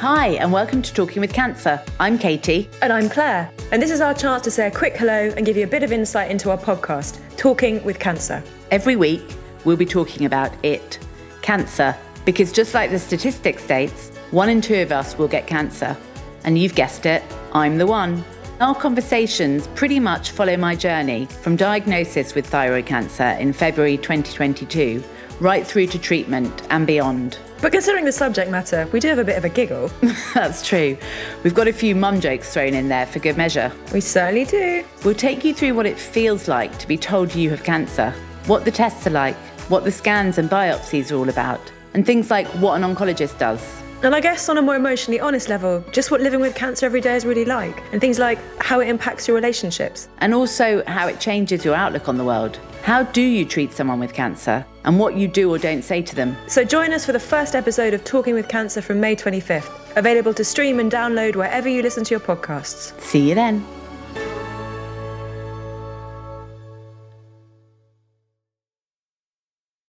Hi, and welcome to Talking with Cancer. I'm Katie. And I'm Clair. And this is our chance to say a quick hello and give you a bit of insight into our podcast, Talking with Cancer. Every week, we'll be talking about it cancer. Because just like the statistic states, one in two of us will get cancer. And you've guessed it, I'm the one. Our conversations pretty much follow my journey from diagnosis with thyroid cancer in February 2022 right through to treatment and beyond. But considering the subject matter, we do have a bit of a giggle. That's true. We've got a few mum jokes thrown in there for good measure. We certainly do. We'll take you through what it feels like to be told you have cancer, what the tests are like, what the scans and biopsies are all about, and things like what an oncologist does. And I guess on a more emotionally honest level, just what living with cancer every day is really like, and things like how it impacts your relationships. And also how it changes your outlook on the world. How do you treat someone with cancer? And what you do or don't say to them. So join us for the first episode of Talking with Cancer from May 25th, available to stream and download wherever you listen to your podcasts. See you then.